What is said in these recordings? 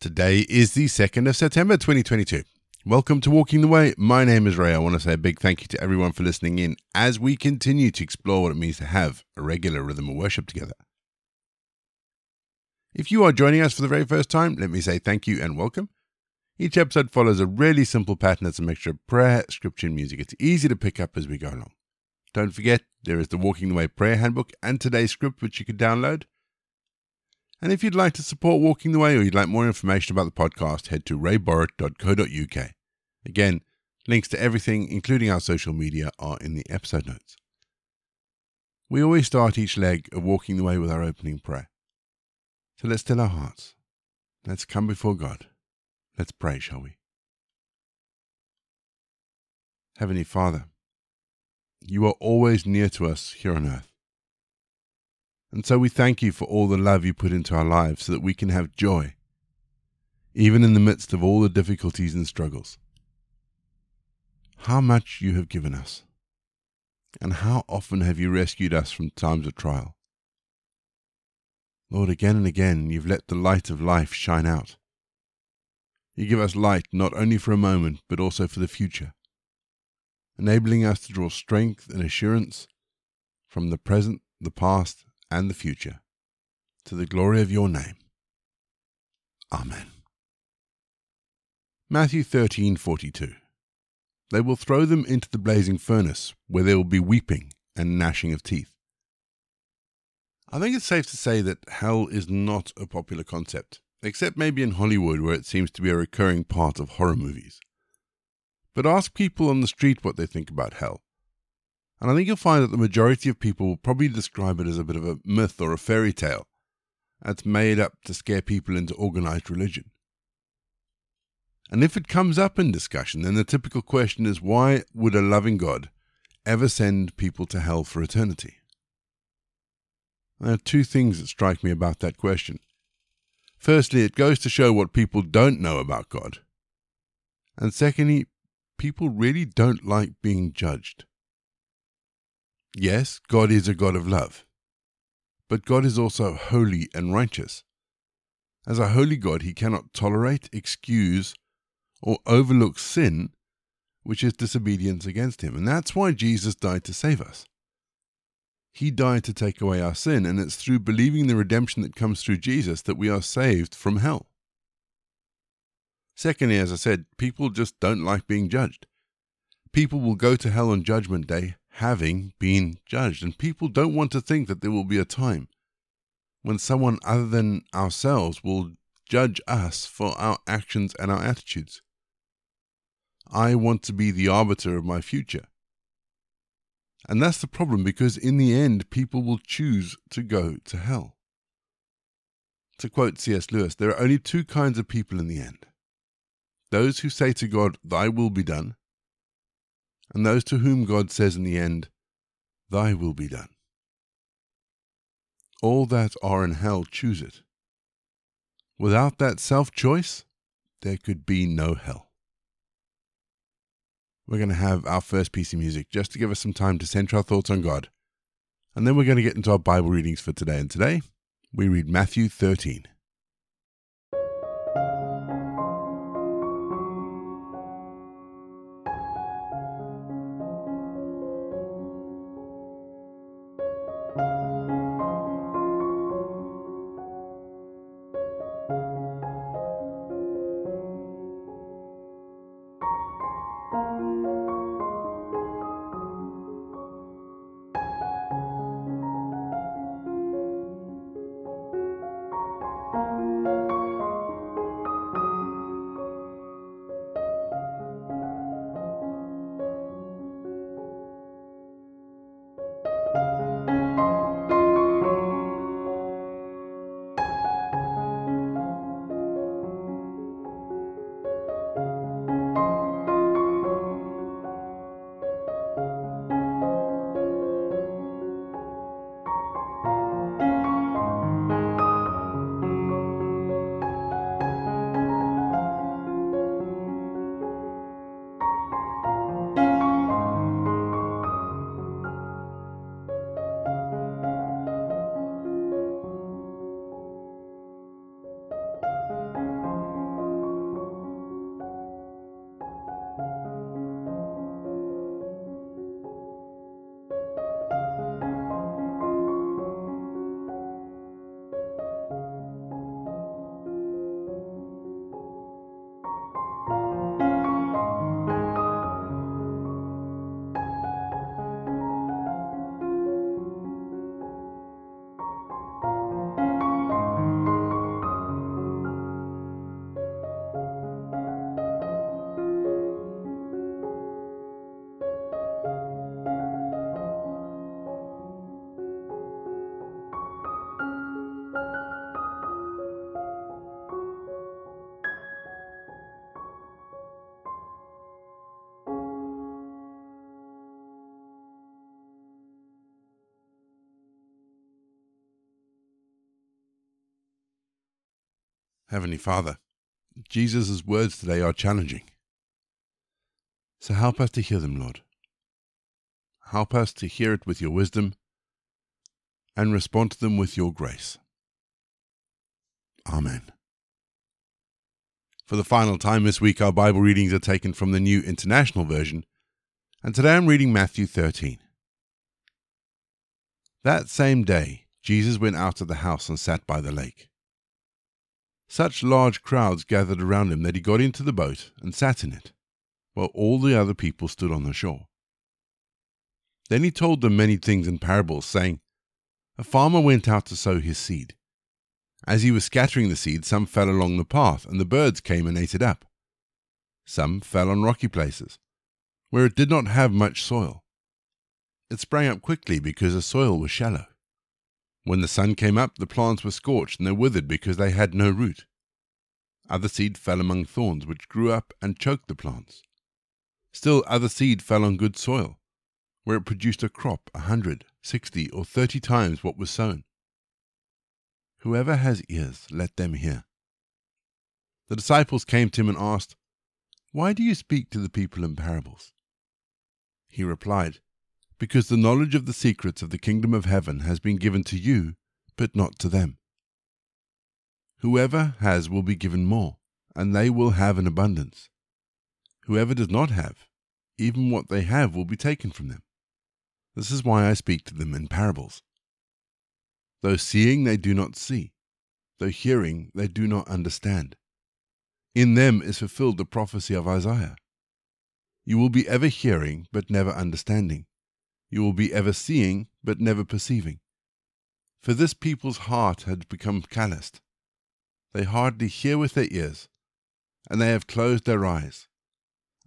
Today is the 2nd of September 2022. Welcome to Walking the Way. My name is Ray. I want to say a big thank you to everyone for listening in as we continue to explore what it means to have a regular rhythm of worship together. If you are joining us for the very first time, let me say thank you and welcome. Each episode follows a really simple pattern that's a mixture of prayer, scripture, and music. It's easy to pick up as we go along. Don't forget, there is the Walking the Way prayer handbook and today's script, which you can download. And if you'd like to support Walking the Way or you'd like more information about the podcast, head to rayborrett.co.uk. Again, links to everything, including our social media, are in the episode notes. We always start each leg of Walking the Way with our opening prayer. So let's still our hearts. Let's come before God. Let's pray, shall we? Heavenly Father, you are always near to us here on earth. And so we thank you for all the love you put into our lives so that we can have joy, even in the midst of all the difficulties and struggles. How much you have given us, and how often have you rescued us from times of trial. Lord, again and again you've let the light of life shine out. You give us light not only for a moment, but also for the future, enabling us to draw strength and assurance from the present, the past, and the future, to the glory of your name. Amen. Matthew 13:42 They will throw them into the blazing furnace, where there will be weeping and gnashing of teeth. I think it's safe to say that hell is not a popular concept, except maybe in Hollywood, where it seems to be a recurring part of horror movies. But ask people on the street what they think about hell, and I think you'll find that the majority of people will probably describe it as a bit of a myth or a fairy tale that's made up to scare people into organized religion. And if it comes up in discussion, then the typical question is why would a loving God ever send people to hell for eternity? There are two things that strike me about that question. Firstly, it goes to show what people don't know about God. And secondly, people really don't like being judged. Yes, God is a God of love, but God is also holy and righteous. As a holy God, he cannot tolerate, excuse, or overlook sin, which is disobedience against him. And that's why Jesus died to save us. He died to take away our sin, and it's through believing the redemption that comes through Jesus that we are saved from hell. Secondly, as I said, people just don't like being judged. People will go to hell on Judgment Day having been judged. And people don't want to think that there will be a time when someone other than ourselves will judge us for our actions and our attitudes. I want to be the arbiter of my future. And that's the problem because in the end, people will choose to go to hell. To quote C.S. Lewis, there are only two kinds of people in the end those who say to God, Thy will be done, and those to whom God says in the end, Thy will be done. All that are in hell choose it. Without that self choice, there could be no hell. We're going to have our first piece of music just to give us some time to center our thoughts on God. And then we're going to get into our Bible readings for today. And today, we read Matthew 13. Heavenly Father, Jesus' words today are challenging. So help us to hear them, Lord. Help us to hear it with your wisdom and respond to them with your grace. Amen. For the final time this week, our Bible readings are taken from the New International Version, and today I'm reading Matthew 13. That same day, Jesus went out of the house and sat by the lake. Such large crowds gathered around him that he got into the boat and sat in it, while all the other people stood on the shore. Then he told them many things in parables, saying, A farmer went out to sow his seed. As he was scattering the seed, some fell along the path, and the birds came and ate it up. Some fell on rocky places, where it did not have much soil. It sprang up quickly because the soil was shallow. When the sun came up, the plants were scorched and they withered because they had no root. Other seed fell among thorns, which grew up and choked the plants. Still other seed fell on good soil, where it produced a crop a hundred, sixty, or thirty times what was sown. Whoever has ears, let them hear. The disciples came to him and asked, Why do you speak to the people in parables? He replied, because the knowledge of the secrets of the kingdom of heaven has been given to you, but not to them. Whoever has will be given more, and they will have an abundance. Whoever does not have, even what they have will be taken from them. This is why I speak to them in parables. Though seeing they do not see, though hearing they do not understand. In them is fulfilled the prophecy of Isaiah. You will be ever hearing, but never understanding you will be ever seeing, but never perceiving. For this people's heart had become calloused. They hardly hear with their ears, and they have closed their eyes.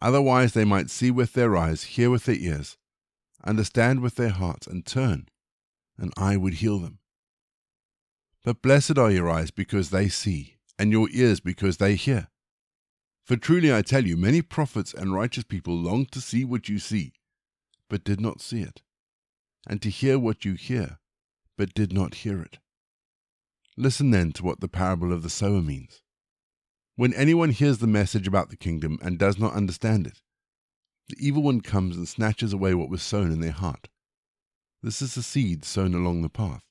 Otherwise, they might see with their eyes, hear with their ears, understand with their hearts, and turn, and I would heal them. But blessed are your eyes because they see, and your ears because they hear. For truly I tell you, many prophets and righteous people long to see what you see but did not see it, and to hear what you hear, but did not hear it. Listen then to what the parable of the sower means. When anyone hears the message about the kingdom and does not understand it, the evil one comes and snatches away what was sown in their heart. This is the seed sown along the path.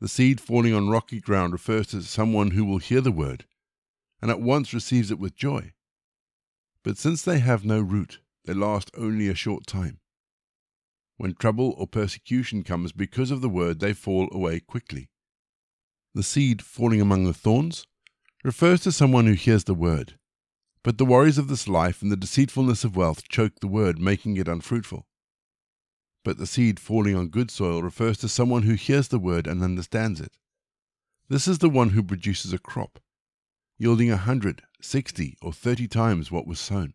The seed falling on rocky ground refers to someone who will hear the word and at once receives it with joy. But since they have no root, they last only a short time. When trouble or persecution comes because of the word, they fall away quickly. The seed falling among the thorns refers to someone who hears the word, but the worries of this life and the deceitfulness of wealth choke the word, making it unfruitful. But the seed falling on good soil refers to someone who hears the word and understands it. This is the one who produces a crop, yielding a hundred, sixty, or thirty times what was sown.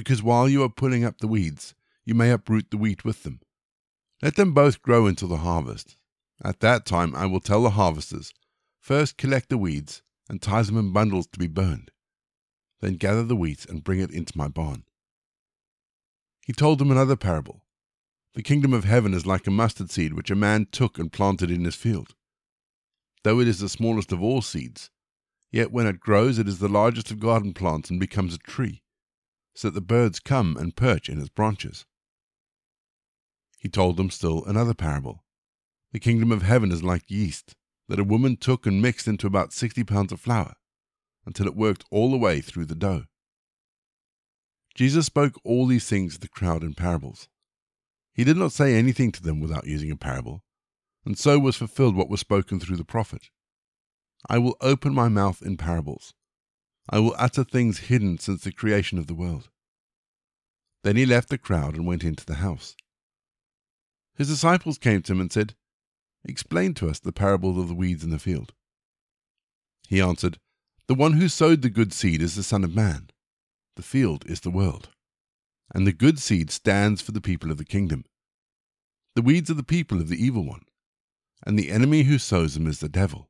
because while you are pulling up the weeds, you may uproot the wheat with them. Let them both grow until the harvest. At that time I will tell the harvesters, First collect the weeds and tie them in bundles to be burned. Then gather the wheat and bring it into my barn. He told them another parable. The kingdom of heaven is like a mustard seed which a man took and planted in his field. Though it is the smallest of all seeds, yet when it grows it is the largest of garden plants and becomes a tree so that the birds come and perch in its branches. He told them still another parable. The kingdom of heaven is like yeast that a woman took and mixed into about sixty pounds of flour until it worked all the way through the dough. Jesus spoke all these things to the crowd in parables. He did not say anything to them without using a parable, and so was fulfilled what was spoken through the prophet. I will open my mouth in parables. I will utter things hidden since the creation of the world. Then he left the crowd and went into the house. His disciples came to him and said, Explain to us the parable of the weeds in the field. He answered, The one who sowed the good seed is the Son of Man. The field is the world. And the good seed stands for the people of the kingdom. The weeds are the people of the evil one. And the enemy who sows them is the devil.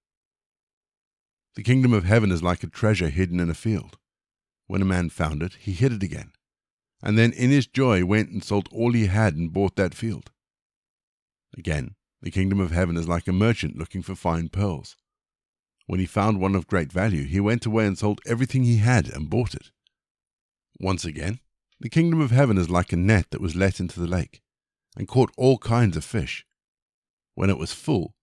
The kingdom of heaven is like a treasure hidden in a field. When a man found it, he hid it again, and then in his joy went and sold all he had and bought that field. Again, the kingdom of heaven is like a merchant looking for fine pearls. When he found one of great value, he went away and sold everything he had and bought it. Once again, the kingdom of heaven is like a net that was let into the lake, and caught all kinds of fish. When it was full,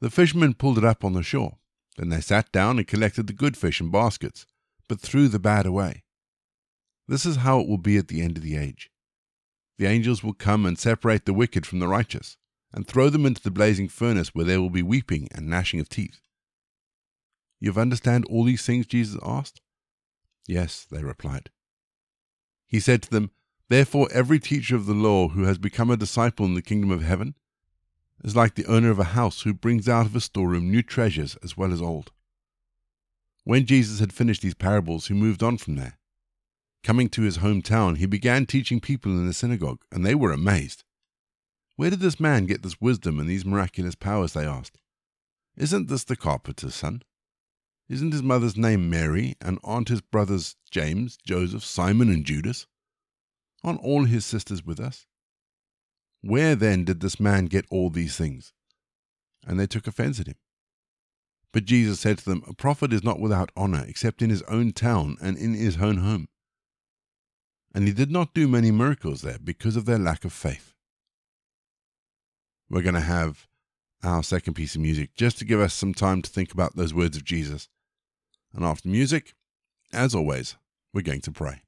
the fishermen pulled it up on the shore. Then they sat down and collected the good fish in baskets, but threw the bad away. This is how it will be at the end of the age. The angels will come and separate the wicked from the righteous, and throw them into the blazing furnace where there will be weeping and gnashing of teeth. You have understand all these things? Jesus asked. Yes, they replied. He said to them, Therefore, every teacher of the law who has become a disciple in the kingdom of heaven is like the owner of a house who brings out of a storeroom new treasures as well as old. When Jesus had finished these parables, he moved on from there. Coming to his hometown, he began teaching people in the synagogue, and they were amazed. Where did this man get this wisdom and these miraculous powers? They asked. Isn't this the carpenter's son? Isn't his mother's name Mary, and aren't his brothers James, Joseph, Simon, and Judas? Aren't all his sisters with us? Where then did this man get all these things? And they took offense at him. But Jesus said to them, A prophet is not without honor except in his own town and in his own home. And he did not do many miracles there because of their lack of faith. We're going to have our second piece of music just to give us some time to think about those words of Jesus. And after music, as always, we're going to pray.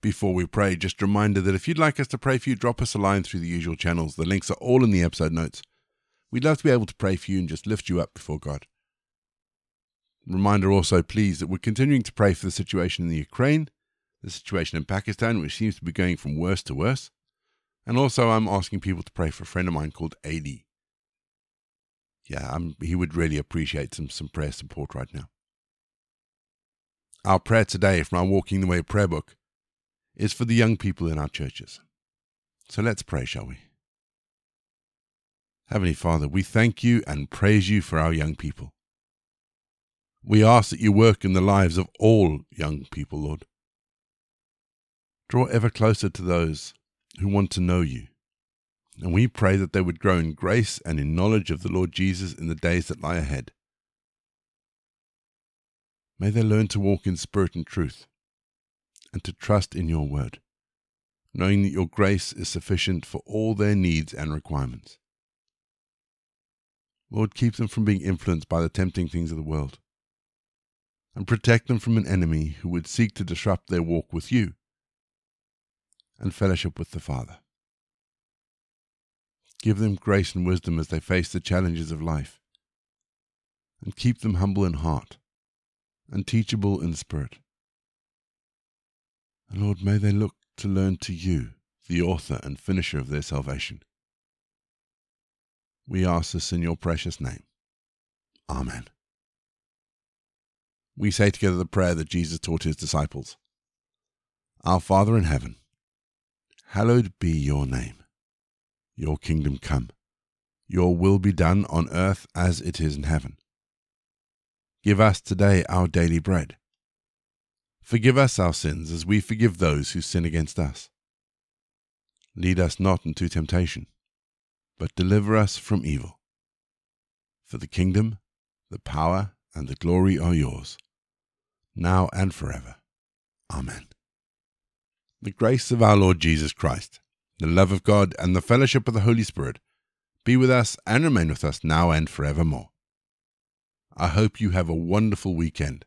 Before we pray, just a reminder that if you'd like us to pray for you, drop us a line through the usual channels. The links are all in the episode notes. We'd love to be able to pray for you and just lift you up before God. Reminder also, please, that we're continuing to pray for the situation in the Ukraine, the situation in Pakistan, which seems to be going from worse to worse, And also, I'm asking people to pray for a friend of mine called AD. Yeah, I'm, he would really appreciate some, some prayer support right now. Our prayer today from our Walking the Way prayer book is for the young people in our churches. So let's pray, shall we? Heavenly Father, we thank you and praise you for our young people. We ask that you work in the lives of all young people, Lord. Draw ever closer to those who want to know you. And we pray that they would grow in grace and in knowledge of the Lord Jesus in the days that lie ahead. May they learn to walk in spirit and truth, and to trust in your word, knowing that your grace is sufficient for all their needs and requirements. Lord, keep them from being influenced by the tempting things of the world, and protect them from an enemy who would seek to disrupt their walk with you and fellowship with the Father. Give them grace and wisdom as they face the challenges of life, and keep them humble in heart and teachable in spirit. Lord, may they look to learn to you, the author and finisher of their salvation. We ask this in your precious name. Amen. We say together the prayer that Jesus taught his disciples Our Father in heaven, hallowed be your name. Your kingdom come. Your will be done on earth as it is in heaven. Give us today our daily bread. Forgive us our sins as we forgive those who sin against us. Lead us not into temptation, but deliver us from evil. For the kingdom, the power, and the glory are yours, now and forever. Amen. The grace of our Lord Jesus Christ, the love of God, and the fellowship of the Holy Spirit be with us and remain with us now and forevermore. I hope you have a wonderful weekend.